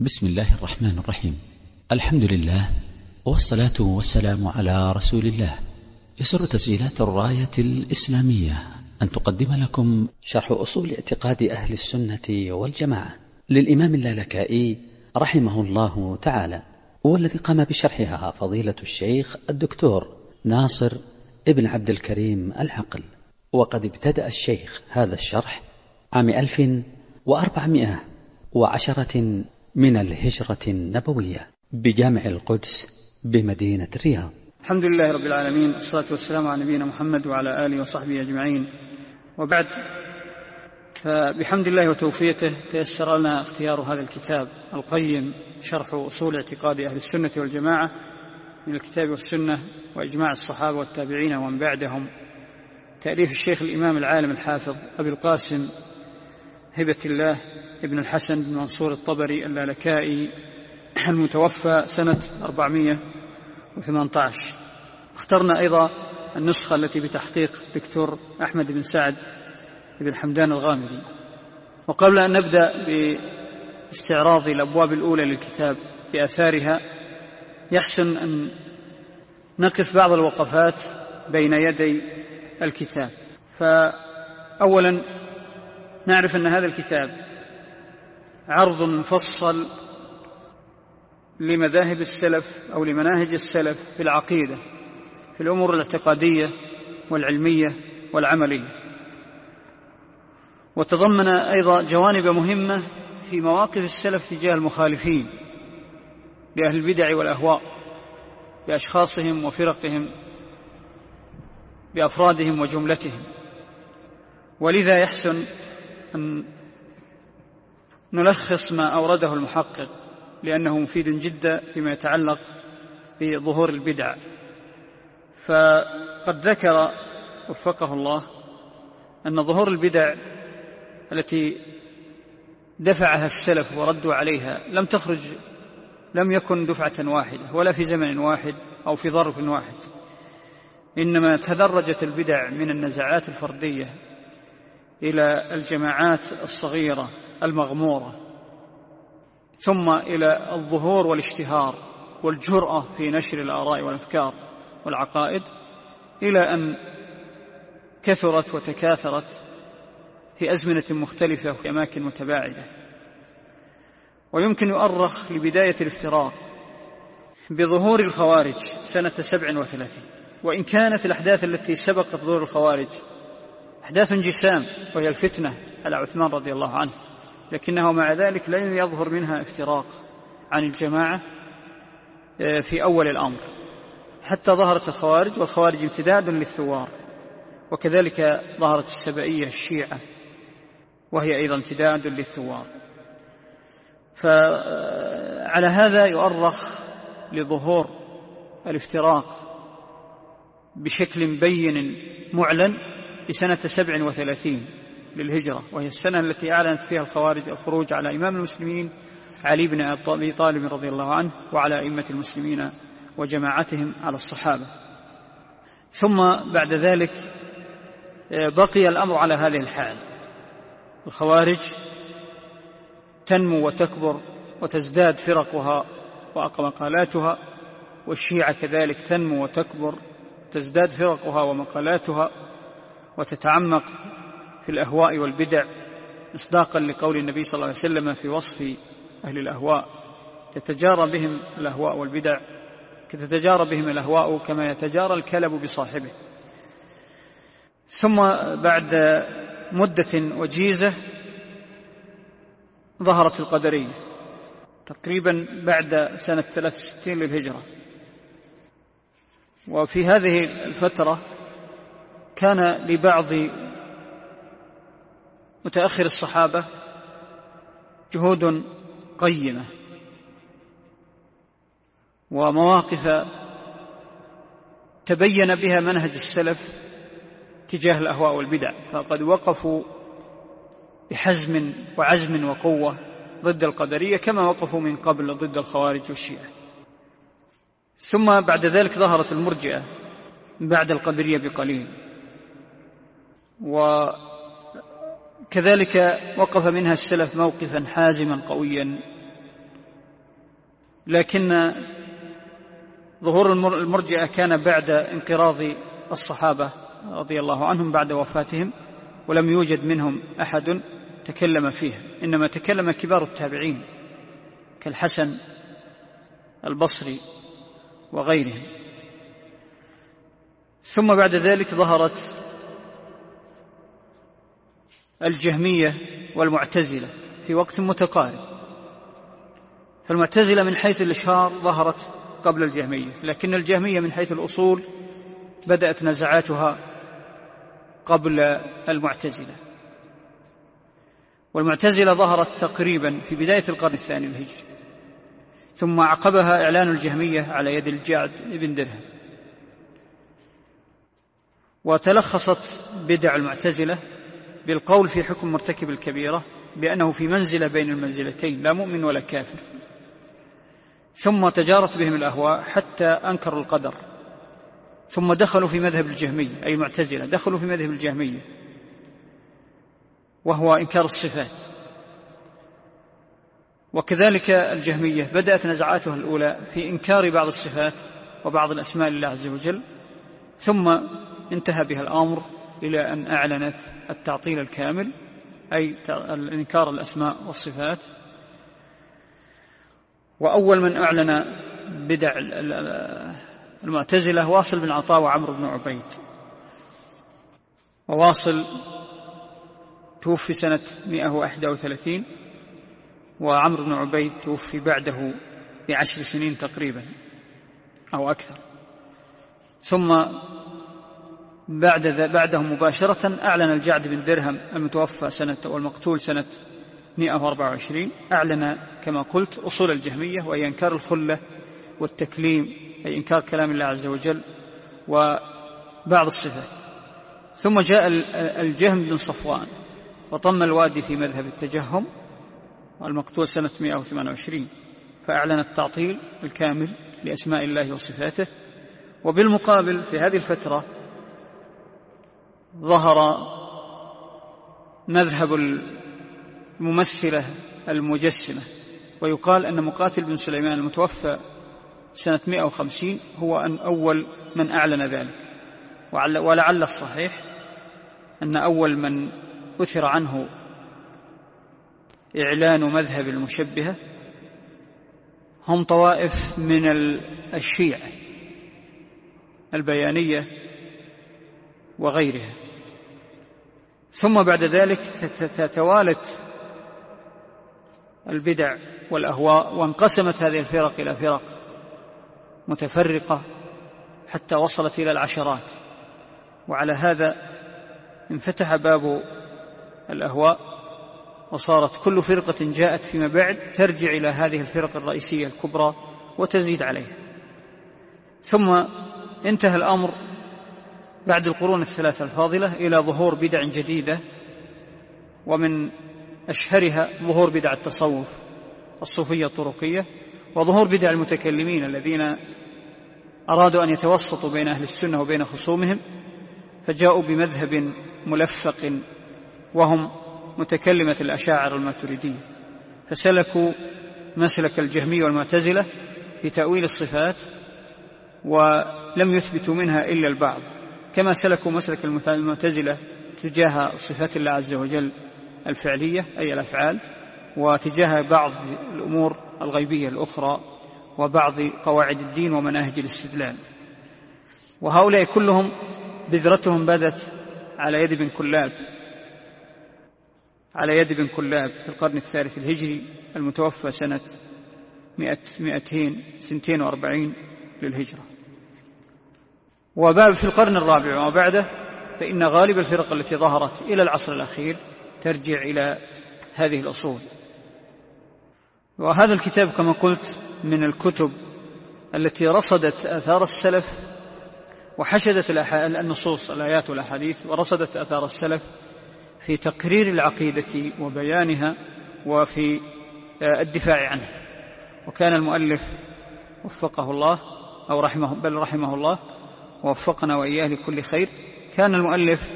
بسم الله الرحمن الرحيم. الحمد لله والصلاة والسلام على رسول الله. يسر تسجيلات الراية الإسلامية. أن تقدم لكم شرح أصول اعتقاد أهل السنة والجماعة. للإمام اللالكائي رحمه الله تعالى. والذي قام بشرحها فضيلة الشيخ الدكتور ناصر ابن عبد الكريم العقل. وقد ابتدأ الشيخ هذا الشرح عام ألف وأربعمائة وعشرة من الهجرة النبوية بجامع القدس بمدينة الرياض. الحمد لله رب العالمين والصلاة والسلام على نبينا محمد وعلى آله وصحبه أجمعين. وبعد فبحمد الله وتوفيقه تيسر لنا اختيار هذا الكتاب القيم شرح أصول اعتقاد أهل السنة والجماعة من الكتاب والسنة وإجماع الصحابة والتابعين ومن بعدهم. تأليف الشيخ الإمام العالم الحافظ أبي القاسم هبة الله ابن الحسن بن منصور الطبري اللالكائي المتوفى سنة 418 اخترنا أيضا النسخة التي بتحقيق دكتور أحمد بن سعد بن حمدان الغامدي. وقبل أن نبدأ باستعراض الأبواب الأولى للكتاب بآثارها يحسن أن نقف بعض الوقفات بين يدي الكتاب. فأولا نعرف أن هذا الكتاب عرض مفصل لمذاهب السلف أو لمناهج السلف في العقيدة في الأمور الاعتقادية والعلمية والعملية. وتضمن أيضا جوانب مهمة في مواقف السلف تجاه المخالفين لأهل البدع والأهواء باشخاصهم وفرقهم بافرادهم وجملتهم. ولذا يحسن أن نلخص ما أورده المحقق لأنه مفيد جدا فيما يتعلق بظهور البدع. فقد ذكر وفقه الله أن ظهور البدع التي دفعها السلف وردوا عليها لم تخرج لم يكن دفعة واحدة ولا في زمن واحد أو في ظرف واحد. إنما تدرجت البدع من النزعات الفردية إلى الجماعات الصغيرة. المغمورة ثم إلى الظهور والاشتهار والجرأة في نشر الآراء والأفكار والعقائد إلى أن كثرت وتكاثرت في أزمنة مختلفة وفي أماكن متباعدة. ويمكن يؤرخ لبداية الافتراق بظهور الخوارج سنة سبع وثلاثين وإن كانت الأحداث التي سبقت ظهور الخوارج أحداث جسام وهي الفتنة على عثمان رضي الله عنه. لكنه مع ذلك لن يظهر منها افتراق عن الجماعة آه، في أول الأمر. حتى ظهرت الخوارج والخوارج امتداد للثوار وكذلك ظهرت السبائيه الشيعة وهي أيضا امتداد للثوار. فعلى هذا يؤرخ لظهور الافتراق بشكل بين معلن بسنة سبع وثلاثين. للهجرة وهي السنة التي أعلنت فيها الخوارج الخروج على إمام المسلمين علي بن أبي طالب رضي الله عنه وعلى أئمة المسلمين وجماعتهم على الصحابة. ثم بعد ذلك آه، بقي الأمر على هذه الحال. الخوارج تنمو وتكبر وتزداد فرقها ومقالاتها والشيعة كذلك تنمو وتكبر تزداد فرقها ومقالاتها وتتعمق في الأهواء والبدع مصداقا لقول النبي صلى الله عليه وسلم في وصف أهل الأهواء. تتجارى بهم الأهواء والبدع تتجارى بهم الأهواء كما يتجارى الكلب بصاحبه. ثم بعد مدة وجيزة ظهرت القدرية تقريبا بعد سنة 63 للهجرة. وفي هذه الفترة كان لبعض متأخر الصحابة جهود قيمة ومواقف تبين بها منهج السلف تجاه الأهواء والبدع فقد وقفوا بحزم وعزم وقوة ضد القدرية كما وقفوا من قبل ضد الخوارج والشيعة. ثم بعد ذلك ظهرت المرجئة بعد القدرية بقليل. وكذلك وقف منها السلف موقفا حازما قويا. لكن ظهور المرجئة كان بعد انقراض الصحابة رضي الله عنهم بعد وفاتهم ولم يوجد منهم أحد تكلم فيها إنما تكلم كبار التابعين كالحسن البصري وغيرهم. ثم بعد ذلك ظهرت الجهمية والمعتزلة في وقت متقارب. فالمعتزلة من حيث الإشهار ظهرت قبل الجهمية لكن الجهمية من حيث الأصول بدأت نزعاتها قبل المعتزلة. والمعتزلة ظهرت تقريبا في بداية القرن الثاني الهجري ثم عقبها إعلان الجهمية على يد الجعد بن درهم. وتلخصت بدع المعتزلة بالقول في حكم مرتكب الكبيرة بأنه في منزلة بين المنزلتين لا مؤمن ولا كافر. ثم تجارت بهم الأهواء حتى أنكروا القدر. ثم دخلوا في مذهب الجهمية أي المعتزلة دخلوا في مذهب الجهمية. وهو إنكار الصفات. وكذلك الجهمية بدأت نزعاتها الأولى في إنكار بعض الصفات وبعض الأسماء لله عز وجل ثم انتهى بها الأمر إلى أن أعلنت التعطيل الكامل أي إنكار الأسماء والصفات. وأول من أعلن بدع المعتزلة واصل بن عطاء وعمرو بن عبيد. وواصل توفي سنة 131 وعمرو بن عبيد توفي بعده بعشر سنين تقريبا أو أكثر. ثم بعد بعده مباشرة أعلن الجعد بن درهم المتوفى سنة والمقتول سنة 124 أعلن كما قلت أصول الجهمية وهي إنكار الخلة والتكليم أي إنكار كلام الله عز وجل وبعض الصفات. ثم جاء الجهم بن صفوان وطم الوادي في مذهب التجهم المقتول سنة 128 فأعلن التعطيل الكامل لأسماء الله وصفاته. وبالمقابل في هذه الفترة ظهر مذهب الممثلة المجسمة ويقال أن مقاتل بن سليمان المتوفى سنة 150 هو أن أول من أعلن ذلك. ولعل الصحيح أن أول من أثر عنه إعلان مذهب المشبهة هم طوائف من الشيعة البيانية وغيرها. ثم بعد ذلك تتوالت البدع والأهواء وانقسمت هذه الفرق إلى فرق متفرقة حتى وصلت إلى العشرات. وعلى هذا انفتح باب الأهواء وصارت كل فرقة جاءت فيما بعد ترجع إلى هذه الفرق الرئيسية الكبرى وتزيد عليها. ثم انتهى الأمر بعد القرون الثلاثة الفاضلة إلى ظهور بدع جديدة ومن أشهرها ظهور بدع التصوف الصوفية الطرقية وظهور بدع المتكلمين الذين أرادوا أن يتوسطوا بين أهل السنة وبين خصومهم فجاءوا بمذهب ملفق وهم متكلمة الأشاعر الماتريدية فسلكوا مسلك الجهمية والمعتزلة في تأويل الصفات ولم يثبتوا منها إلا البعض. كما سلكوا مسلك المعتزلة تجاه صفات الله عز وجل الفعلية أي الأفعال وتجاه بعض الأمور الغيبية الأخرى وبعض قواعد الدين ومناهج الاستدلال. وهؤلاء كلهم بذرتهم بدت على يد بن كلاب على يد بن كلاب في القرن الثالث الهجري المتوفى سنة مئة مئتين سنتين وأربعين للهجرة. وباب في القرن الرابع وما بعده فإن غالب الفرق التي ظهرت إلى العصر الأخير ترجع إلى هذه الأصول. وهذا الكتاب كما قلت من الكتب التي رصدت آثار السلف وحشدت النصوص الآيات والأحاديث ورصدت آثار السلف في تقرير العقيدة وبيانها وفي آه، الدفاع عنها. وكان المؤلف وفقه الله أو رحمه بل رحمه الله ووفقنا وإياه لكل خير. كان المؤلف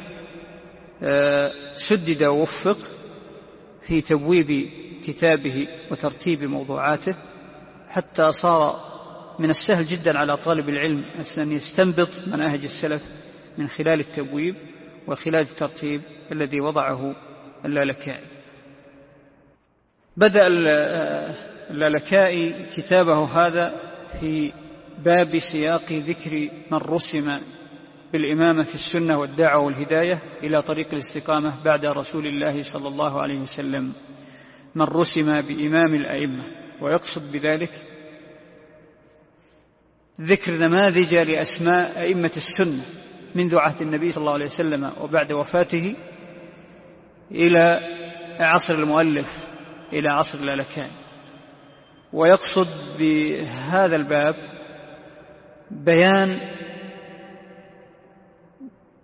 آه، سدد ووفق في تبويب كتابه وترتيب موضوعاته حتى صار من السهل جدا على طالب العلم أن يستنبط مناهج السلف من خلال التبويب وخلال الترتيب الذي وضعه اللالكائي. بدأ اللالكائي كتابه هذا في باب سياق ذكر من رسم بالإمامة في السنة والدعوة والهداية إلى طريق الاستقامة بعد رسول الله صلى الله عليه وسلم. من رسم بإمام الأئمة. ويقصد بذلك ذكر نماذج لأسماء أئمة السنة منذ عهد النبي صلى الله عليه وسلم وبعد وفاته إلى عصر المؤلف إلى عصر الألكان. ويقصد بهذا الباب بيان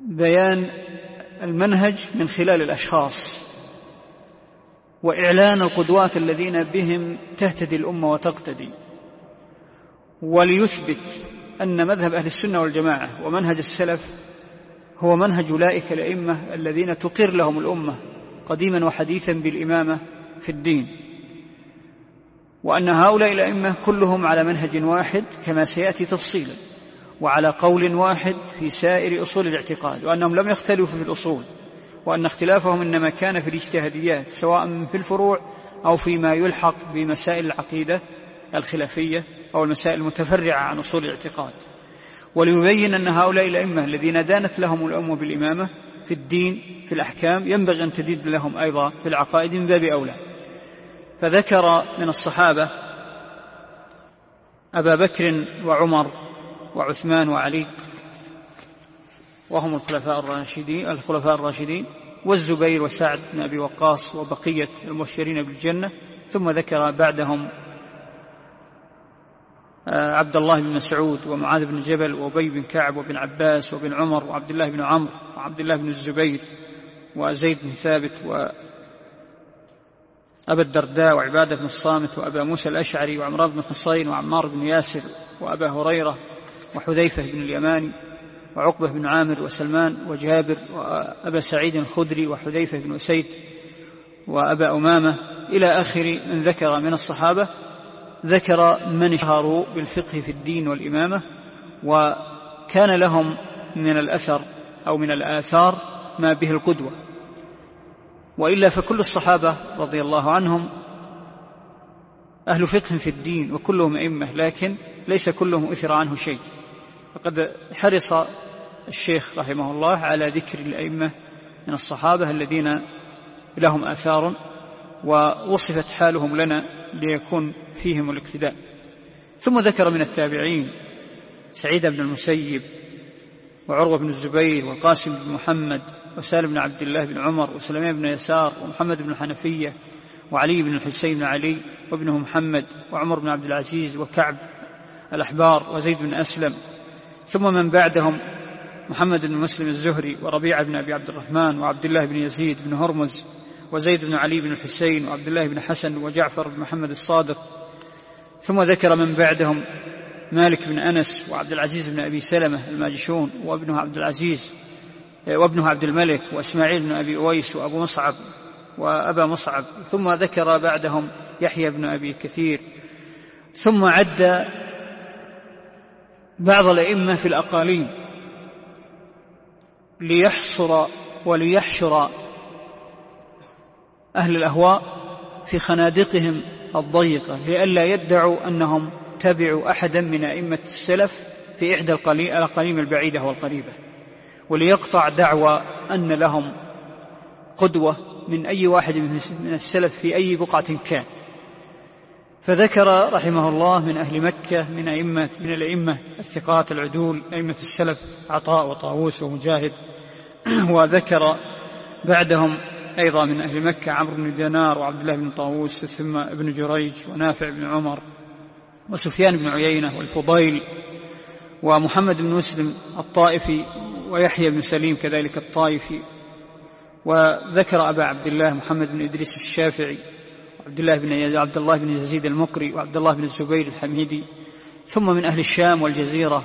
بيان المنهج من خلال الأشخاص وإعلان القدوات الذين بهم تهتدي الأمة وتقتدي. وليثبت أن مذهب أهل السنة والجماعة ومنهج السلف هو منهج أولئك الأئمة الذين تقر لهم الأمة قديما وحديثا بالإمامة في الدين. وأن هؤلاء الأئمة كلهم على منهج واحد كما سيأتي تفصيلا وعلى قول واحد في سائر أصول الاعتقاد وأنهم لم يختلفوا في الأصول وأن اختلافهم إنما كان في الاجتهاديات سواء في الفروع أو فيما يلحق بمسائل العقيدة الخلافية أو المسائل المتفرعة عن أصول الاعتقاد. وليبين أن هؤلاء الأئمة الذين دانت لهم الأمة بالإمامة في الدين في الأحكام ينبغي أن تدين لهم أيضا في العقائد من باب أولى. فذكر من الصحابة أبا بكر وعمر وعثمان وعلي وهم الخلفاء الراشدين الخلفاء الراشدين والزبير وسعد بن أبي وقاص وبقية المبشرين بالجنة ثم ذكر بعدهم آه، عبد الله بن مسعود ومعاذ بن جبل وأبي بن كعب وابن عباس وابن عمر وعبد الله بن عمرو وعبد الله بن الزبير وزيد بن ثابت وأبا الدرداء وعبادة بن الصامت وأبا موسى الأشعري وعمران بن حصين وعمار بن ياسر وأبا هريرة وحذيفة بن اليماني وعقبة بن عامر وسلمان وجابر وأبا سعيد الخدري وحذيفة بن أسيد وأبا أمامة إلى آخر من ذكر من الصحابة ذكر من اشتهروا بالفقه في الدين والإمامة وكان لهم من الأثر أو من الآثار ما به القدوة. وإلا فكل الصحابة رضي الله عنهم أهل فقه في الدين وكلهم أئمة لكن ليس كلهم أثر عنه شيء. فقد حرص الشيخ رحمه الله على ذكر الأئمة من الصحابة الذين لهم آثار ووصفت حالهم لنا ليكون فيهم الاقتداء. ثم ذكر من التابعين سعيد بن المسيب وعروة بن الزبير والقاسم بن محمد وسالم بن عبد الله بن عمر وسليمان بن يسار ومحمد بن الحنفية وعلي بن الحسين بن علي وابنه محمد وعمر بن عبد العزيز وكعب الأحبار وزيد بن أسلم. ثم من بعدهم محمد بن مسلم الزهري وربيعة بن أبي عبد الرحمن وعبد الله بن يزيد بن هرمز وزيد بن علي بن الحسين وعبد الله بن حسن وجعفر بن محمد الصادق. ثم ذكر من بعدهم مالك بن أنس وعبد العزيز بن أبي سلمة الماجشون وابنه عبد العزيز وابنه عبد الملك وإسماعيل بن أبي أويس وأبو مصعب وأبا مصعب ثم ذكر بعدهم يحيى بن أبي كثير ثم عد بعض الأئمة في الأقاليم ليحصر وليحشر أهل الأهواء في خنادقهم الضيقة لئلا يدعوا أنهم تبعوا أحدا من أئمة السلف في إحدى الأقاليم البعيدة والقريبة. وليقطع دعوى أن لهم قدوة من أي واحد من السلف في أي بقعة كان. فذكر رحمه الله من أهل مكة من أئمة من الأئمة الثقات العدول أئمة السلف عطاء وطاووس ومجاهد. وذكر بعدهم أيضا من أهل مكة عمرو بن دينار وعبد الله بن طاووس ثم ابن جريج ونافع بن عمر وسفيان بن عيينة والفضيل ومحمد بن مسلم الطائفي ويحيى بن سليم كذلك الطائفي. وذكر أبا عبد الله محمد بن إدريس الشافعي عبد الله بن عبد الله بن يزيد المقري وعبد الله بن الزبير الحميدي. ثم من أهل الشام والجزيرة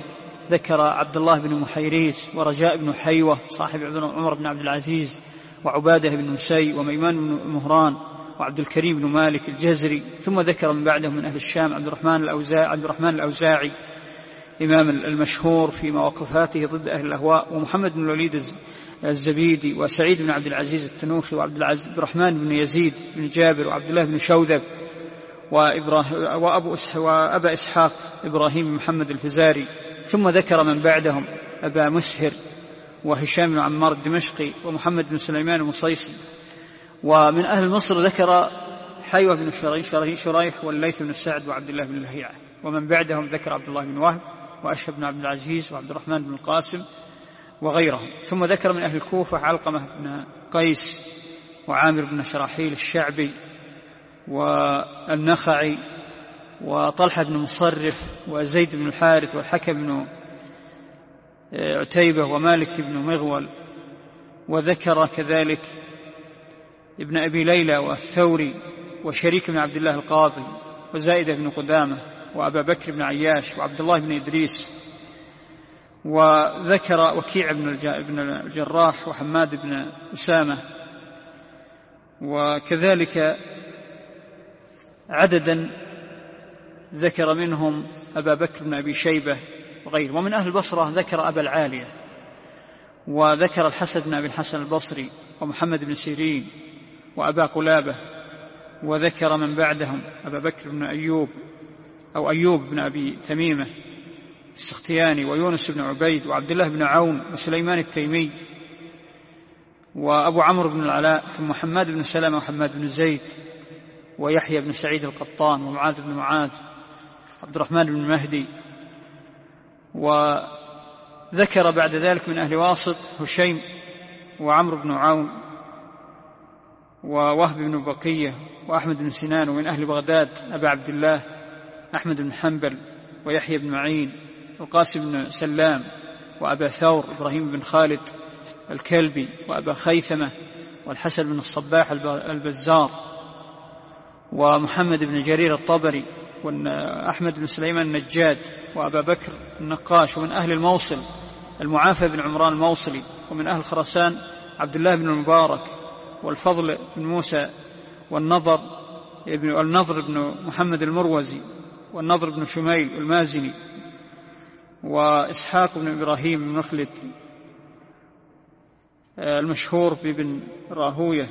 ذكر عبد الله بن محيريس ورجاء بن حيوة صاحب عمر بن عبد العزيز وعبادة بن مسي وميمان بن مهران وعبد الكريم بن مالك الجزري. ثم ذكر من بعدهم من أهل الشام عبد الرحمن الأوزاعي عبد الرحمن الأوزاعي. إمام المشهور في مواقفاته ضد أهل الأهواء ومحمد بن الوليد الزبيدي وسعيد بن عبد العزيز التنوخي وعبد الرحمن بن يزيد بن جابر وعبد الله بن شوذب وأبو وأبا إسحاق إبراهيم محمد الفزاري. ثم ذكر من بعدهم أبا مسهر وهشام بن عمار الدمشقي ومحمد بن سليمان المصيصي ومن أهل مصر ذكر حيوة بن شريح والليث بن سعد وعبد الله بن لهيعة. ومن بعدهم ذكر عبد الله بن وهب. وأشهب بن عبد العزيز وعبد الرحمن بن القاسم وغيرهم. ثم ذكر من أهل الكوفة علقمة بن قيس وعامر بن شراحيل الشعبي والنخعي وطلحة بن مصرف وزيد بن الحارث والحكم بن عتيبة ومالك بن مغول. وذكر كذلك ابن أبي ليلى والثوري وشريك بن عبد الله القاضي وزائدة بن قدامة. وأبا بكر بن عياش وعبد الله بن إدريس وذكر وكيع بن الجراح وحماد بن أسامة وكذلك عددا ذكر منهم أبا بكر بن أبي شيبة وغيره. ومن أهل البصرة ذكر أبا العالية وذكر الحسن بن أبي الحسن البصري ومحمد بن سيرين وأبا قلابة وذكر من بعدهم أبا بكر بن أيوب أو أيوب بن أبي تميمة السختياني ويونس بن عبيد وعبد الله بن عون وسليمان التيمي وأبو عمرو بن العلاء ثم حماد بن سلمة وحماد بن زيد ويحيى بن سعيد القطان ومعاذ بن معاذ عبد الرحمن بن مهدي وذكر بعد ذلك من أهل واسط هشيم وعمرو بن عون ووهب بن بقية وأحمد بن سنان ومن أهل بغداد أبا عبد الله أحمد بن حنبل ويحيى بن معين القاسم بن سلام وأبا ثور إبراهيم بن خالد الكلبي وأبا خيثمة والحسن بن الصباح البزار ومحمد بن جرير الطبري وأحمد بن سليمان النجاد وأبا بكر النقاش ومن أهل الموصل المعافى بن عمران الموصلي ومن أهل خرسان عبد الله بن المبارك والفضل بن موسى والنظر ابن النضر بن محمد المروزي والنضر بن شميل المازني وإسحاق بن إبراهيم بن مخلد آه، المشهور بابن راهوية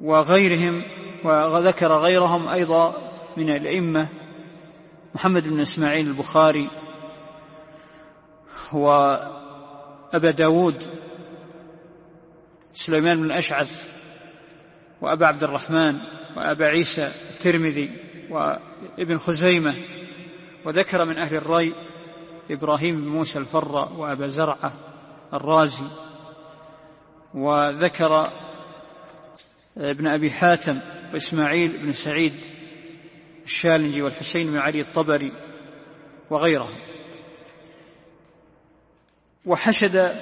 وغيرهم وذكر غيرهم أيضا من الأئمة محمد بن إسماعيل البخاري وأبا داود سليمان بن أشعث وأبا عبد الرحمن وأبا عيسى الترمذي وابن خزيمة وذكر من أهل الري إبراهيم بن موسى الفر وأبا زرعة الرازي وذكر ابن أبي حاتم وإسماعيل بن سعيد الشالنجي والحسين بن علي الطبري وغيرهم. وحشد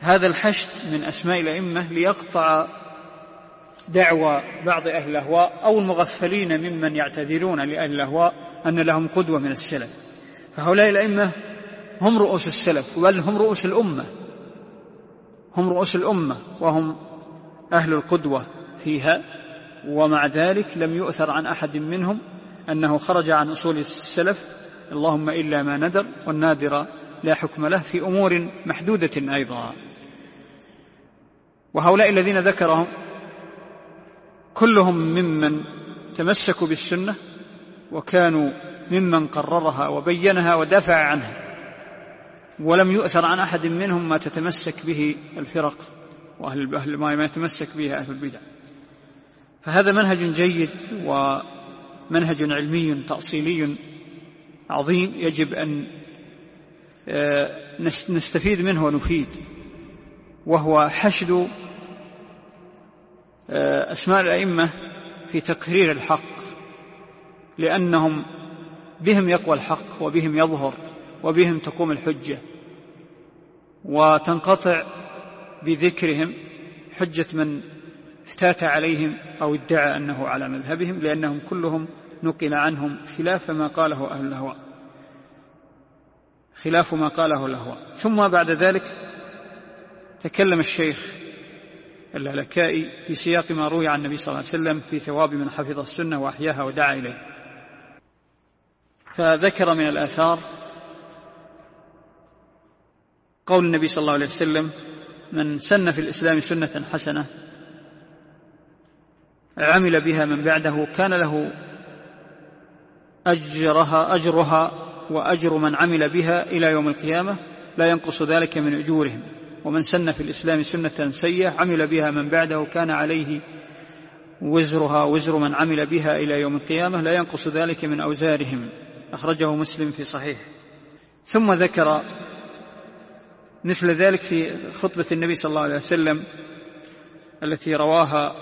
هذا الحشد من أسماء الأئمة ليقطع دعوى بعض أهل الأهواء أو المغفلين ممن يعتذرون لأهل الأهواء أن لهم قدوة من السلف. فهؤلاء الأئمة هم رؤوس السلف بل هم رؤوس الأمة. هم رؤوس الأمة وهم أهل القدوة فيها ومع ذلك لم يؤثر عن أحد منهم أنه خرج عن أصول السلف. اللهم إلا ما ندر والنادر لا حكم له في أمور محدودة أيضا. وهؤلاء الذين ذكرهم كلهم ممن تمسكوا بالسنة وكانوا ممن قررها وبينها ودافع عنها ولم يؤثر عن أحد منهم ما تتمسك به الفرق وأهل ما يتمسك به أهل البدع. فهذا منهج جيد ومنهج علمي تأصيلي عظيم يجب أن آه، نستفيد منه ونفيد وهو حشد أسماء الأئمة في تقرير الحق لأنهم بهم يقوى الحق وبهم يظهر وبهم تقوم الحجة وتنقطع بذكرهم حجة من افتات عليهم أو ادعى أنه على مذهبهم لأنهم كلهم نقل عنهم خلاف ما قاله أهل الهوى خلاف ما قاله الأهواء ثم بعد ذلك تكلم الشيخ اللالكائي في سياق ما روي عن النبي صلى الله عليه وسلم في ثواب من حفظ السنة وأحياها ودعا إليه. فذكر من الآثار قول النبي صلى الله عليه وسلم من سن في الإسلام سنة حسنة عمل بها من بعده كان له أجرها أجرها وأجر من عمل بها إلى يوم القيامة لا ينقص ذلك من أجورهم. ومن سن في الإسلام سنة سيئة عمل بها من بعده كان عليه وزرها وزر من عمل بها إلى يوم القيامة لا ينقص ذلك من أوزارهم. أخرجه مسلم في صحيح. ثم ذكر مثل ذلك في خطبة النبي صلى الله عليه وسلم التي رواها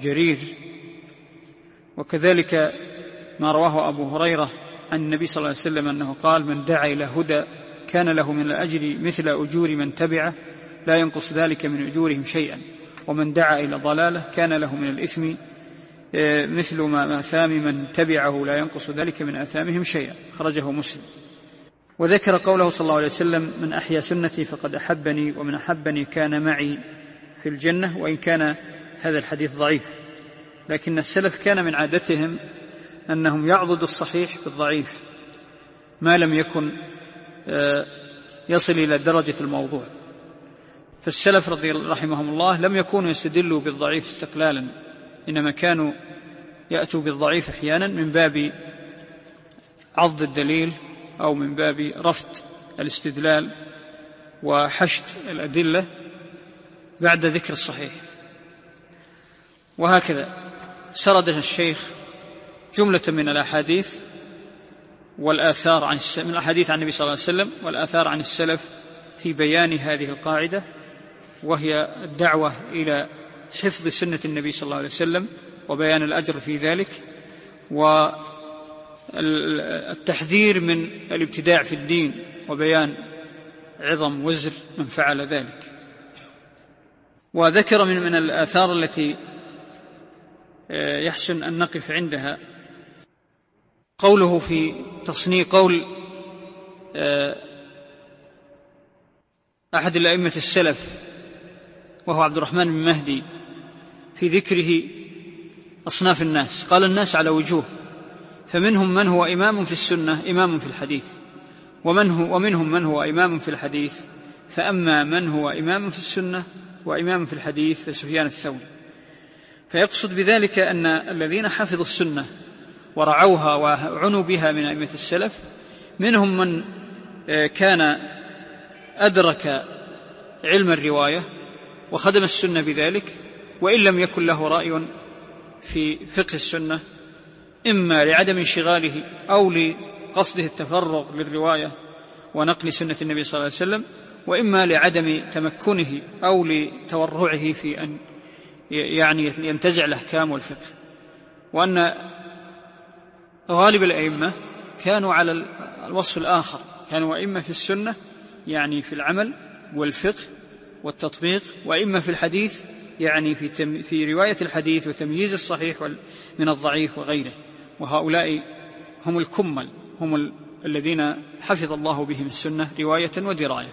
جرير. وكذلك ما رواه أبو هريرة عن النبي صلى الله عليه وسلم أنه قال من دعا إلى هدى كان له من الأجر مثل أجور من تبعه لا ينقص ذلك من أجورهم شيئا. ومن دعا إلى ضلالة كان له من الإثم آه، مثل ما آثام من تبعه لا ينقص ذلك من آثامهم شيئا. خرجه مسلم. وذكر قوله صلى الله عليه وسلم من أحيا سنتي فقد أحبني ومن أحبني كان معي في الجنة وإن كان هذا الحديث ضعيف. لكن السلف كان من عادتهم أنهم يعضدوا الصحيح بالضعيف ما لم يكن يصل إلى درجة الموضوع. فالسلف رضي رحمهم الله لم يكونوا يستدلوا بالضعيف استقلالا إنما كانوا يأتوا بالضعيف أحيانا من باب عض الدليل أو من باب رفض الاستدلال وحشد الأدلة بعد ذكر الصحيح. وهكذا سرد الشيخ جملة من الأحاديث والآثار عن من الأحاديث عن النبي صلى الله عليه وسلم والآثار عن السلف في بيان هذه القاعدة وهي الدعوة إلى حفظ سنة النبي صلى الله عليه وسلم وبيان الأجر في ذلك والتحذير من الابتداع في الدين وبيان عظم وزر من فعل ذلك. وذكر من من الآثار التي آه، يحسن أن نقف عندها قوله في تصنيع قول آه، أحد الأئمة السلف وهو عبد الرحمن بن مهدي في ذكره أصناف الناس. قال الناس على وجوه فمنهم من هو إمام في السنة إمام في الحديث ومن هو ومنهم من هو إمام في الحديث فأما من هو إمام في السنة وإمام في الحديث فسفيان الثوري. فيقصد بذلك أن الذين حفظوا السنة ورعوها وعنوا بها من أئمة السلف. منهم من آه، كان أدرك علم الرواية وخدم السنة بذلك وإن لم يكن له رأي في فقه السنة إما لعدم انشغاله أو لقصده التفرغ للرواية ونقل سنة النبي صلى الله عليه وسلم وإما لعدم تمكنه أو لتورعه في أن يعني ينتزع الأحكام والفقه. وأن غالب الأئمة كانوا على الوصف الآخر. كانوا أئمة في السنة يعني في العمل والفقه والتطبيق وإما في الحديث يعني في, تم في رواية الحديث وتمييز الصحيح من الضعيف وغيره. وهؤلاء هم الكمل هم ال الذين حفظ الله بهم السنة رواية ودراية.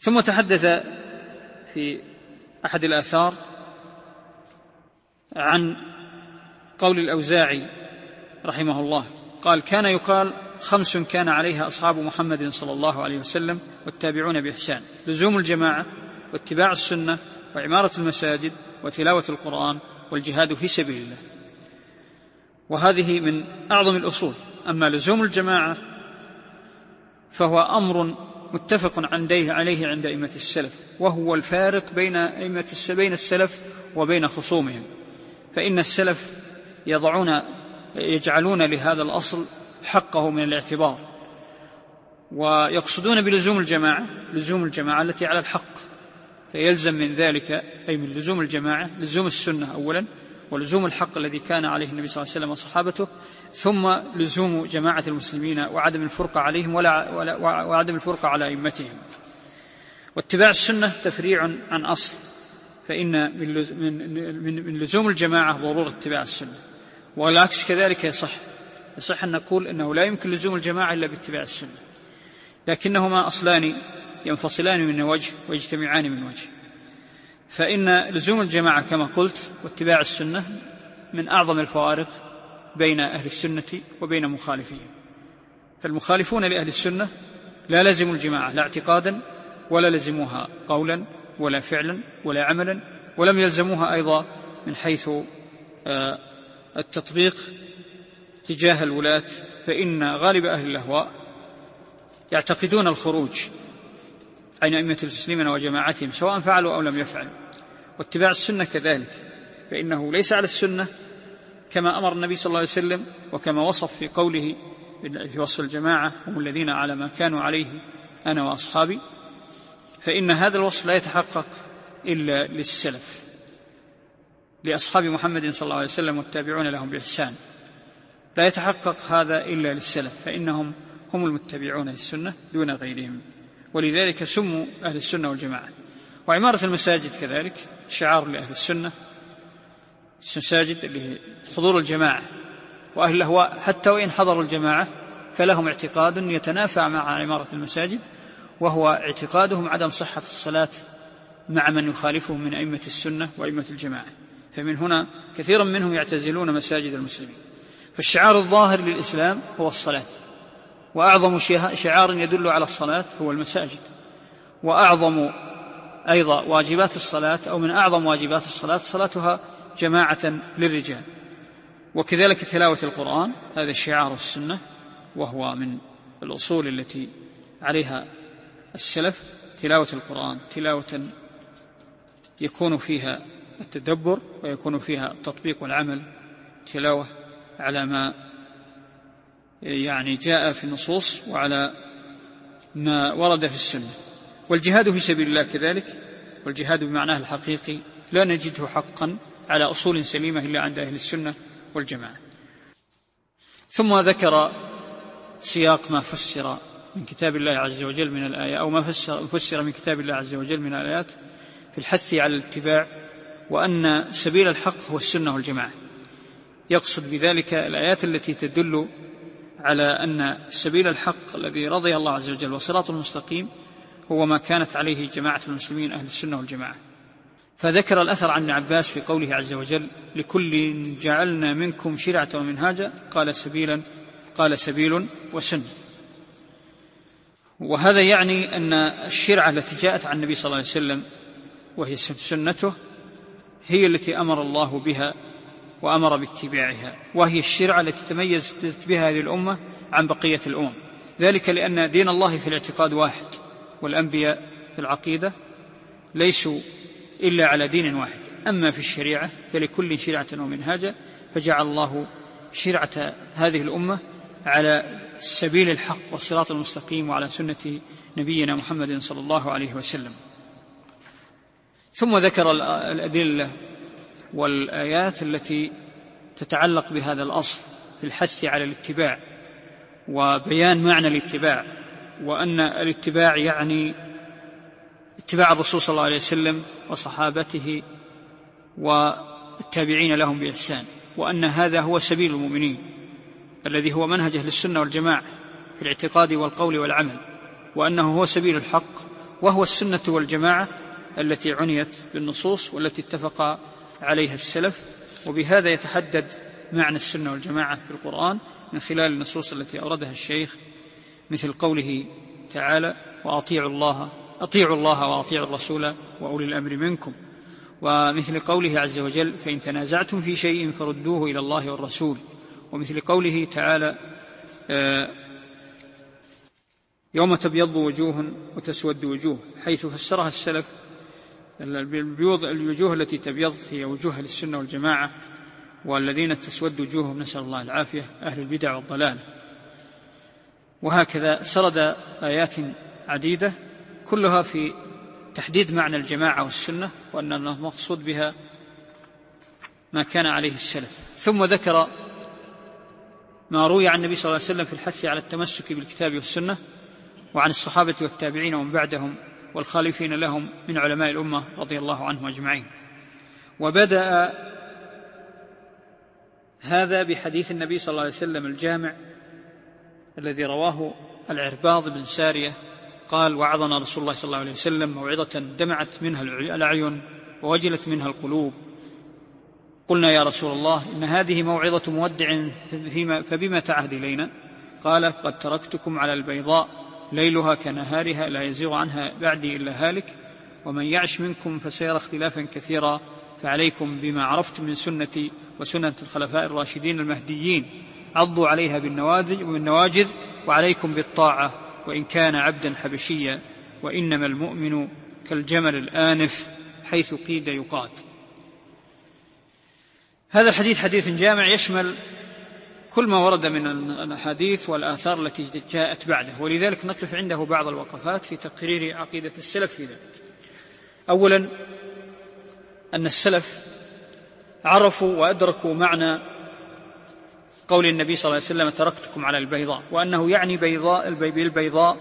ثم تحدث في أحد الآثار عن قول الأوزاعي رحمه الله قال كان يقال خمس كان عليها أصحاب محمد صلى الله عليه وسلم والتابعون بإحسان. لزوم الجماعة واتباع السنة وعمارة المساجد وتلاوة القرآن والجهاد في سبيل الله. وهذه من أعظم الأصول. أما لزوم الجماعة فهو أمر متفق عليه عند أئمة السلف وهو الفارق بين أئمة بين السلف وبين خصومهم. فإن السلف يضعون يجعلون لهذا الأصل حقه من الاعتبار. ويقصدون بلزوم الجماعة لزوم الجماعة التي على الحق. فيلزم من ذلك أي من لزوم الجماعة لزوم السنة أولا ولزوم الحق الذي كان عليه النبي صلى الله عليه وسلم وصحابته ثم لزوم جماعة المسلمين وعدم الفرقة عليهم ولا, وعدم الفرقة على أئمتهم. واتباع السنة تفريع عن أصل. فإن من من لزوم الجماعة ضرورة اتباع السنة. والعكس كذلك يصح. يصح أن نقول أنه لا يمكن لزوم الجماعة إلا باتباع السنة. لكنهما أصلان ينفصلان من وجه ويجتمعان من وجه. فإن لزوم الجماعة كما قلت واتباع السنة من أعظم الفوارق بين أهل السنة وبين مخالفيهم. فالمخالفون لأهل السنة لا لزموا الجماعة لا اعتقادا ولا لزموها قولا ولا فعلا ولا عملا ولم يلزموها أيضا من حيث آه، التطبيق تجاه الولاة فإن غالب أهل الأهواء يعتقدون الخروج عن أئمة المسلمين وجماعتهم سواء فعلوا أو لم يفعلوا. واتباع السنة كذلك فإنه ليس على السنة كما أمر النبي صلى الله عليه وسلم وكما وصف في قوله في وصف الجماعة هم الذين على ما كانوا عليه أنا وأصحابي. فإن هذا الوصف لا يتحقق إلا للسلف. لأصحاب محمد صلى الله عليه وسلم والتابعون لهم بإحسان. لا يتحقق هذا إلا للسلف فإنهم هم المتبعون للسنة دون غيرهم. ولذلك سموا أهل السنة والجماعة. وعمارة المساجد كذلك شعار لأهل السنة المساجد اللي حضور الجماعة وأهل الأهواء. حتى وإن حضروا الجماعة فلهم اعتقاد يتنافى مع عمارة المساجد وهو اعتقادهم عدم صحة الصلاة مع من يخالفهم من أئمة السنة وأئمة الجماعة. فمن هنا كثيرا منهم يعتزلون مساجد المسلمين. فالشعار الظاهر للإسلام هو الصلاة. وأعظم شعار يدل على الصلاة هو المساجد. وأعظم أيضا واجبات الصلاة أو من أعظم واجبات الصلاة صلاتها جماعة للرجال. وكذلك تلاوة القرآن هذا شعار السنة وهو من الأصول التي عليها السلف. تلاوة القرآن تلاوة يكون فيها التدبر ويكون فيها التطبيق والعمل تلاوة على ما يعني جاء في النصوص وعلى ما ورد في السنة. والجهاد في سبيل الله كذلك. والجهاد بمعناه الحقيقي لا نجده حقا على أصول سليمة إلا عند أهل السنة والجماعة. ثم ذكر سياق ما فسر من كتاب الله عز وجل من الآية أو ما فسر, فسر من كتاب الله عز وجل من الآيات في الحث على الاتباع وأن سبيل الحق هو السنة والجماعة. يقصد بذلك الآيات التي تدل على أن سبيل الحق الذي رضي الله عز وجل وصراط المستقيم هو ما كانت عليه جماعة المسلمين أهل السنة والجماعة. فذكر الأثر عن ابن عباس في قوله عز وجل لكل جعلنا منكم شرعة ومنهاجا. قال سبيلا قال سبيل وسنة وهذا يعني أن الشرعة التي جاءت عن النبي صلى الله عليه وسلم وهي سنته هي التي أمر الله بها وأمر باتباعها وهي الشرعة التي تميزت بها هذه الأمة عن بقية الأمم. ذلك لأن دين الله في الاعتقاد واحد والأنبياء في العقيدة ليسوا إلا على دين واحد. أما في الشريعة فلكل شرعة ومنهاجا فجعل الله شرعة هذه الأمة على سبيل الحق والصراط المستقيم وعلى سنة نبينا محمد صلى الله عليه وسلم. ثم ذكر الأدلة والآيات التي تتعلق بهذا الأصل في الحث على الاتباع وبيان معنى الاتباع وأن الاتباع يعني اتباع الرسول صلى الله عليه وسلم وصحابته والتابعين لهم بإحسان وأن هذا هو سبيل المؤمنين الذي هو منهج أهل السنة والجماعة في الاعتقاد والقول والعمل وأنه هو سبيل الحق وهو السنة والجماعة التي عنيت بالنصوص والتي اتفق عليها السلف وبهذا يتحدد معنى السنة والجماعة في القرآن من خلال النصوص التي أوردها الشيخ مثل قوله تعالى وأطيعوا الله أطيعوا الله وأطيعوا الرسول وأولي الأمر منكم ومثل قوله عز وجل فإن تنازعتم في شيء فردوه إلى الله والرسول ومثل قوله تعالى آه، يوم تبيض وجوه وتسود وجوه حيث فسرها السلف الوجوه التي تبيض هي وجوه للسنة والجماعة والذين تسود وجوههم نسأل الله العافية أهل البدع والضلال. وهكذا سرد آيات عديدة كلها في تحديد معنى الجماعة والسنة وأن المقصود بها ما كان عليه السلف. ثم ذكر ما روي عن النبي صلى الله عليه وسلم في الحث على التمسك بالكتاب والسنة وعن الصحابة والتابعين ومن بعدهم والخالفين لهم من علماء الأمة رضي الله عنهم أجمعين. وبدأ هذا بحديث النبي صلى الله عليه وسلم الجامع الذي رواه العرباض بن سارية قال وعظنا رسول الله صلى الله عليه وسلم موعظة دمعت منها الأعين ووجلت منها القلوب. قلنا يا رسول الله إن هذه موعظة مودع فبما تعهد إلينا؟ قال قد تركتكم على البيضاء ليلها كنهارها لا يزيغ عنها بعدي إلا هالك ومن يعش منكم فسيرى اختلافا كثيرا فعليكم بما عرفتم من سنتي وسنة الخلفاء الراشدين المهديين. عضوا عليها بالنواجذ وعليكم بالطاعة وإن كان عبدا حبشيا وإنما المؤمن كالجمل الآنف حيث قيد يقاد هذا الحديث حديث جامع يشمل كل ما ورد من الأحاديث والآثار التي جاءت بعده ولذلك نقف عنده بعض الوقفات في تقرير عقيدة السلف في ذلك. أولا أن السلف عرفوا وأدركوا معنى قول النبي صلى الله عليه وسلم تركتكم على البيضاء. وأنه يعني بيضاء بالبيضاء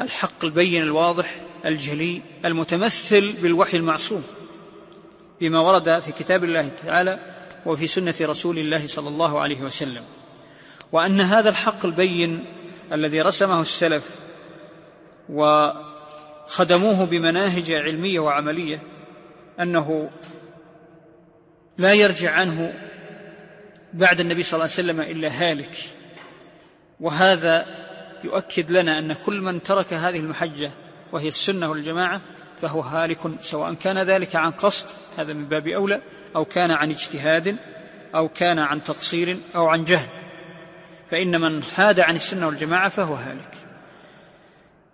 الحق البين الواضح الجلي المتمثل بالوحي المعصوم بما ورد في كتاب الله تعالى وفي سنة رسول الله صلى الله عليه وسلم. وأن هذا الحق البين الذي رسمه السلف وخدموه بمناهج علمية وعملية أنه لا يرجع عنه بعد النبي صلى الله عليه وسلم إلا هالك. وهذا يؤكد لنا أن كل من ترك هذه المحجة وهي السنة والجماعة فهو هالك سواء كان ذلك عن قصد هذا من باب أولى. أو كان عن اجتهاد أو كان عن تقصير أو عن جهل. فإن من حاد عن السنة والجماعة فهو هالك.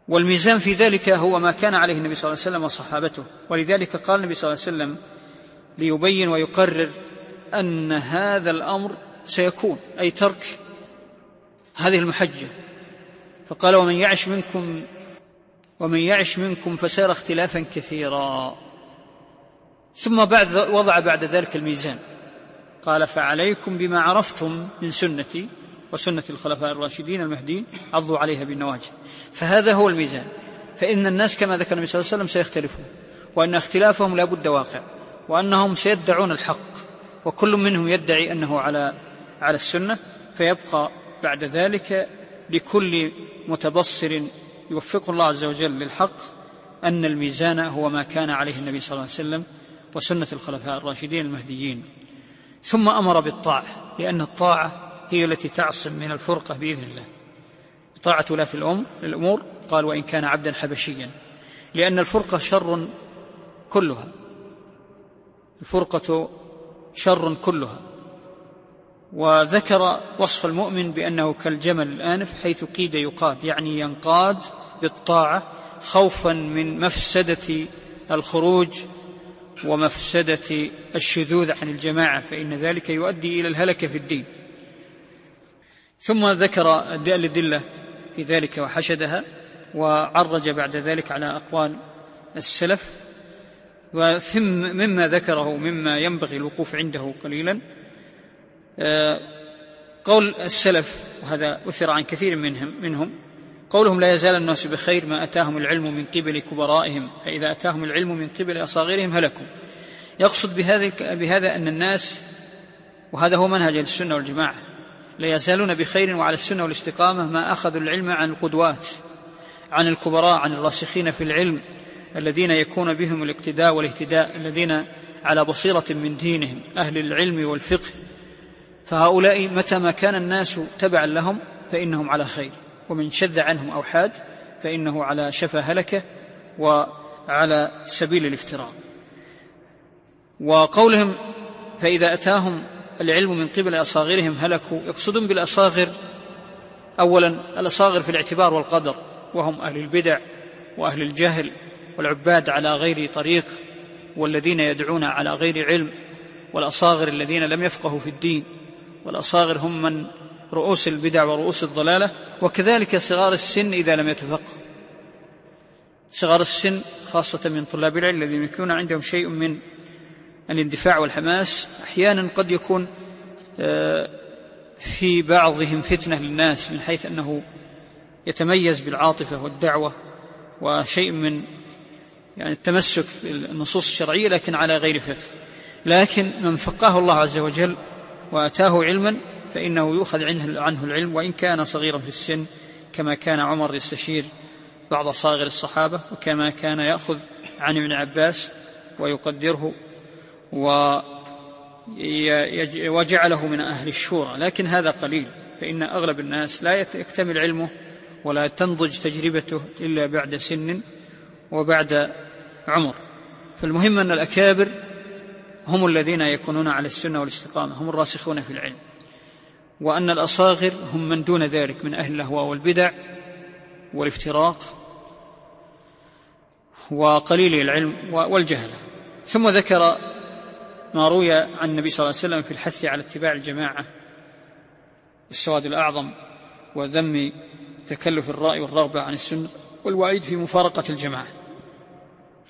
والميزان في ذلك هو ما كان عليه النبي صلى الله عليه وسلم وصحابته. ولذلك قال النبي صلى الله عليه وسلم ليبين ويقرر أن هذا الأمر سيكون أي ترك هذه المحجة. فقال ومن يعش منكم ومن يعش منكم فسار اختلافا كثيرا. ثم بعد وضع بعد ذلك الميزان. قال فعليكم بما عرفتم من سنتي وسنة الخلفاء الراشدين المهديين عضوا عليها بالنواجذ. فهذا هو الميزان. فإن الناس كما ذكر النبي صلى الله عليه وسلم سيختلفون وأن اختلافهم لا بد واقع وأنهم سيدعون الحق وكل منهم يدعي أنه على على السنة فيبقى بعد ذلك لكل متبصر يوفقه الله عز وجل للحق أن الميزان هو ما كان عليه النبي صلى الله عليه وسلم وسنة الخلفاء الراشدين المهديين. ثم أمر بالطاعة لأن الطاعة هي التي تعصم من الفرقة بإذن الله. طاعة ولاة الأم الأمور قال وإن كان عبدا حبشيا. لأن الفرقة شر كلها. الفرقة شر كلها. وذكر وصف المؤمن بأنه كالجمل الآنف حيث قيد يقاد يعني ينقاد بالطاعة خوفا من مفسدة الخروج ومفسدة الشذوذ عن الجماعة فإن ذلك يؤدي إلى الهلكة في الدين. ثم ذكر الأدلة في ذلك وحشدها وعرج بعد ذلك على أقوال السلف. ومما ذكره مما ينبغي الوقوف عنده قليلا. آه، قول السلف وهذا أثر عن كثير منهم منهم قولهم لا يزال الناس بخير ما أتاهم العلم من قبل كبرائهم فإذا أتاهم العلم من قبل أصاغرهم هلكوا. يقصد بهذا, بهذا أن الناس وهذا هو منهج السنة والجماعة لا يزالون بخير وعلى السنة والاستقامة ما أخذوا العلم عن القدوات عن الكبراء عن الراسخين في العلم الذين يكون بهم الاقتداء والاهتداء الذين على بصيرة من دينهم أهل العلم والفقه. فهؤلاء متى ما كان الناس تبعا لهم فإنهم على خير. ومن شذ عنهم أو حاد فإنه على شفا هلكة وعلى سبيل الافتراء. وقولهم فإذا أتاهم العلم من قبل أصاغرهم هلكوا يقصدون بالأصاغر أولا الأصاغر في الاعتبار والقدر وهم أهل البدع وأهل الجهل والعباد على غير طريق والذين يدعون على غير علم والأصاغر الذين لم يفقهوا في الدين والأصاغر هم من رؤوس البدع ورؤوس الضلالة وكذلك صغار السن إذا لم يتفقهوا. صغار السن خاصة من طلاب العلم الذين يكون عندهم شيء من الاندفاع والحماس أحيانا قد يكون آه، في بعضهم فتنة للناس من حيث أنه يتميز بالعاطفة والدعوة وشيء من يعني التمسك بالنصوص الشرعية لكن على غير فقه. لكن من فقهه الله عز وجل وأتاه علما فإنه يؤخذ عنه, عنه العلم وإن كان صغيرا في السن كما كان عمر يستشير بعض صاغر الصحابة وكما كان يأخذ عن ابن عباس ويقدره وجعله من أهل الشورى. لكن هذا قليل فإن أغلب الناس لا يكتمل علمه ولا تنضج تجربته إلا بعد سن وبعد عمر. فالمهم أن الأكابر هم الذين يكونون على السنة والاستقامة هم الراسخون في العلم. وأن الأصاغر هم من دون ذلك من أهل الأهواء والبدع والافتراق وقليل العلم والجهل. ثم ذكر ما روي عن النبي صلى الله عليه وسلم في الحث على اتباع الجماعة السواد الأعظم وذم تكلف الرأي والرغبة عن السنة والوعيد في مفارقة الجماعة.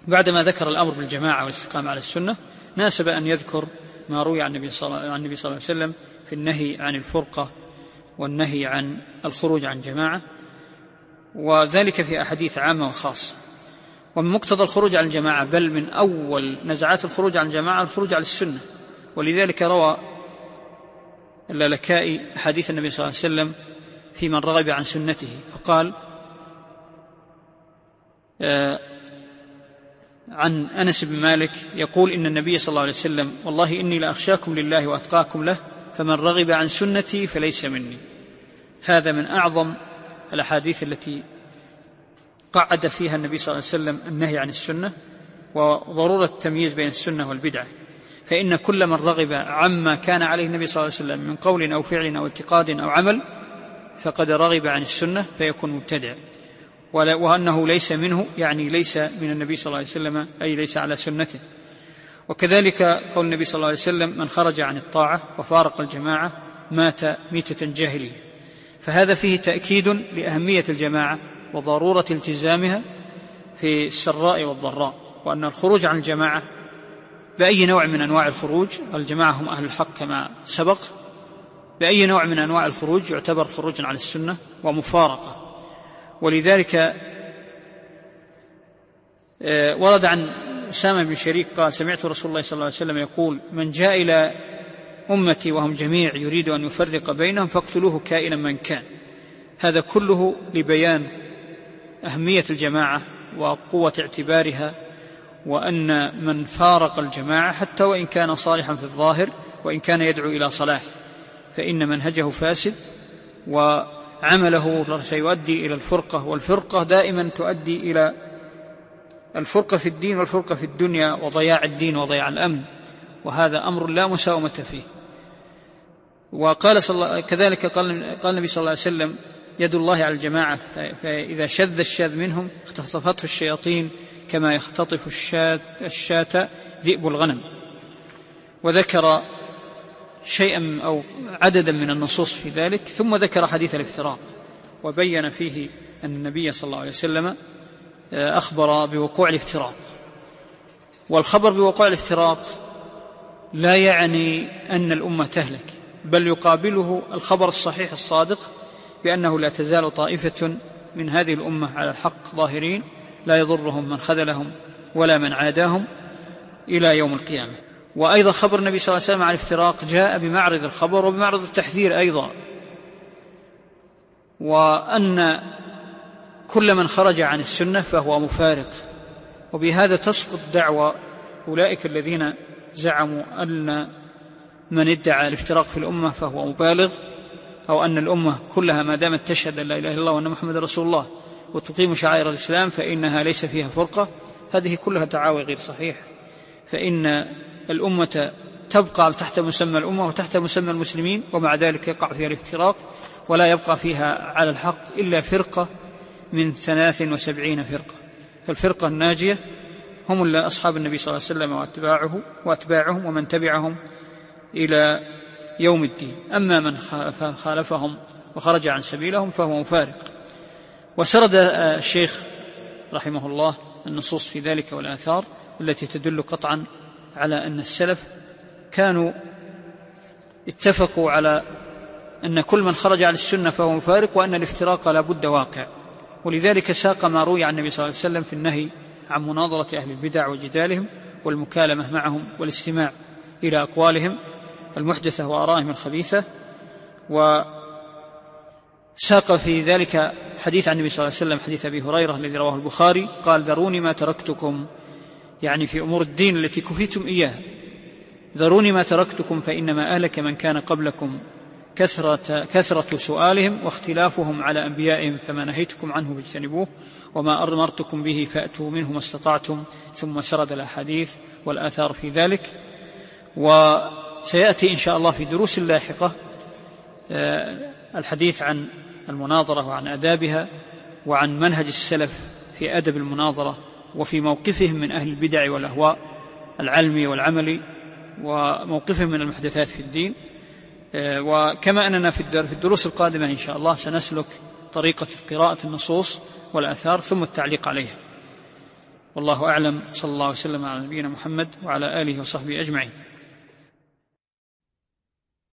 بعدما ذكر الأمر بالجماعة والاستقامة على السنة ناسب أن يذكر ما روي عن النبي صلى الله عليه وسلم في النهي عن الفرقة والنهي عن الخروج عن جماعة وذلك في أحاديث عامة وخاصة. ومن مقتضى الخروج عن الجماعة بل من أول نزعات الخروج عن الجماعة الخروج على السنة. ولذلك روى اللالكائي حديث النبي صلى الله عليه وسلم في من رغب عن سنته. فقال آه عن أنس بن مالك يقول إن النبي صلى الله عليه وسلم والله إني لأخشاكم لله وأتقاكم له فمن رغب عن سنتي فليس مني. هذا من أعظم الأحاديث التي قعد فيها النبي صلى الله عليه وسلم النهي عن السنة وضرورة التمييز بين السنة والبدعة. فإن كل من رغب عما كان عليه النبي صلى الله عليه وسلم من قول أو فعل أو اعتقاد أو عمل فقد رغب عن السنة فيكون مبتدع. وأنه ليس منه يعني ليس من النبي صلى الله عليه وسلم أي ليس على سنته. وكذلك قول النبي صلى الله عليه وسلم من خرج عن الطاعة وفارق الجماعة مات ميتة جاهلية. فهذا فيه تأكيد لأهمية الجماعة وضرورة التزامها في السراء والضراء وأن الخروج عن الجماعة بأي نوع من أنواع الخروج الجماعة هم أهل الحق كما سبق بأي نوع من أنواع الخروج يعتبر خروجا على السنة ومفارقة. ولذلك آه، ورد عن أسامة بن شريك قال سمعت رسول الله صلى الله عليه وسلم يقول من جاء إلى أمتي وهم جميع يريد أن يفرق بينهم فاقتلوه كائنا من كان. هذا كله لبيان أهمية الجماعة وقوة اعتبارها وأن من فارق الجماعة حتى وإن كان صالحا في الظاهر وإن كان يدعو إلى صلاح فإن منهجه فاسد و عمله سيؤدي إلى الفرقة والفرقة دائما تؤدي إلى الفرقة في الدين والفرقة في الدنيا وضياع الدين وضياع الأمن. وهذا أمر لا مساومة فيه. وقال صلى كذلك قال, قال النبي صلى الله عليه وسلم يد الله على الجماعة. فإذا شذ الشاذ منهم اختطفته الشياطين كما يختطف الشاة, الشاة ذئب الغنم. وذكر شيئا أو عددا من النصوص في ذلك ثم ذكر حديث الافتراق. وبين فيه أن النبي صلى الله عليه وسلم أخبر بوقوع الافتراق. والخبر بوقوع الافتراق لا يعني أن الأمة تهلك بل يقابله الخبر الصحيح الصادق بأنه لا تزال طائفة من هذه الأمة على الحق ظاهرين لا يضرهم من خذلهم ولا من عاداهم إلى يوم القيامة. وأيضا خبر النبي صلى الله عليه وسلم عن الافتراق جاء بمعرض الخبر وبمعرض التحذير أيضا وأن كل من خرج عن السنة فهو مفارق. وبهذا تسقط دعوى أولئك الذين زعموا أن من ادعى الافتراق في الأمة فهو مبالغ أو أن الأمة كلها ما دامت تشهد أن لا إله إلا الله وأن محمد رسول الله وتقيم شعائر الإسلام فإنها ليس فيها فرقة هذه كلها دعاوى غير صحيحة فإن الأمة تبقى تحت مسمى الأمة وتحت مسمى المسلمين ومع ذلك يقع فيها الافتراق ولا يبقى فيها على الحق إلا فرقة من ثلاث وسبعين فرقة. فالفرقة الناجية هم أصحاب النبي صلى الله عليه وسلم وأتباعه وأتباعهم ومن تبعهم إلى يوم الدين. أما من خالفهم وخرج عن سبيلهم فهو مفارق. وسرد الشيخ رحمه الله النصوص في ذلك والآثار التي تدل قطعا على أن السلف كانوا اتفقوا على أن كل من خرج عن السنة فهو مفارق وأن الافتراق لا بد واقع. ولذلك ساق ما روي عن النبي صلى الله عليه وسلم في النهي عن مناظرة أهل البدع وجدالهم والمكالمة معهم والاستماع إلى أقوالهم المحدثة وآرائهم الخبيثة. وساق في ذلك حديث عن النبي صلى الله عليه وسلم حديث أبي هريرة الذي رواه البخاري قال ذروني ما تركتكم. يعني في أمور الدين التي كفيتم إياها. ذروني ما تركتكم فإنما أهلك من كان قبلكم. كثرة, كثرة سؤالهم واختلافهم على أنبيائهم فما نهيتكم عنه فاجتنبوه وما أمرتكم به فأتوا منه ما استطعتم ثم سرد الأحاديث والآثار في ذلك. وسيأتي إن شاء الله في دروس لاحقة آه، الحديث عن المناظرة وعن آدابها وعن منهج السلف في أدب المناظرة وفي موقفهم من أهل البدع والأهواء العلمي والعملي وموقفهم من المحدثات في الدين. وكما أننا في الدروس القادمة إن شاء الله سنسلك طريقة قراءة النصوص والآثار ثم التعليق عليها. والله أعلم. صلى الله وسلم على نبينا محمد وعلى آله وصحبه أجمعين.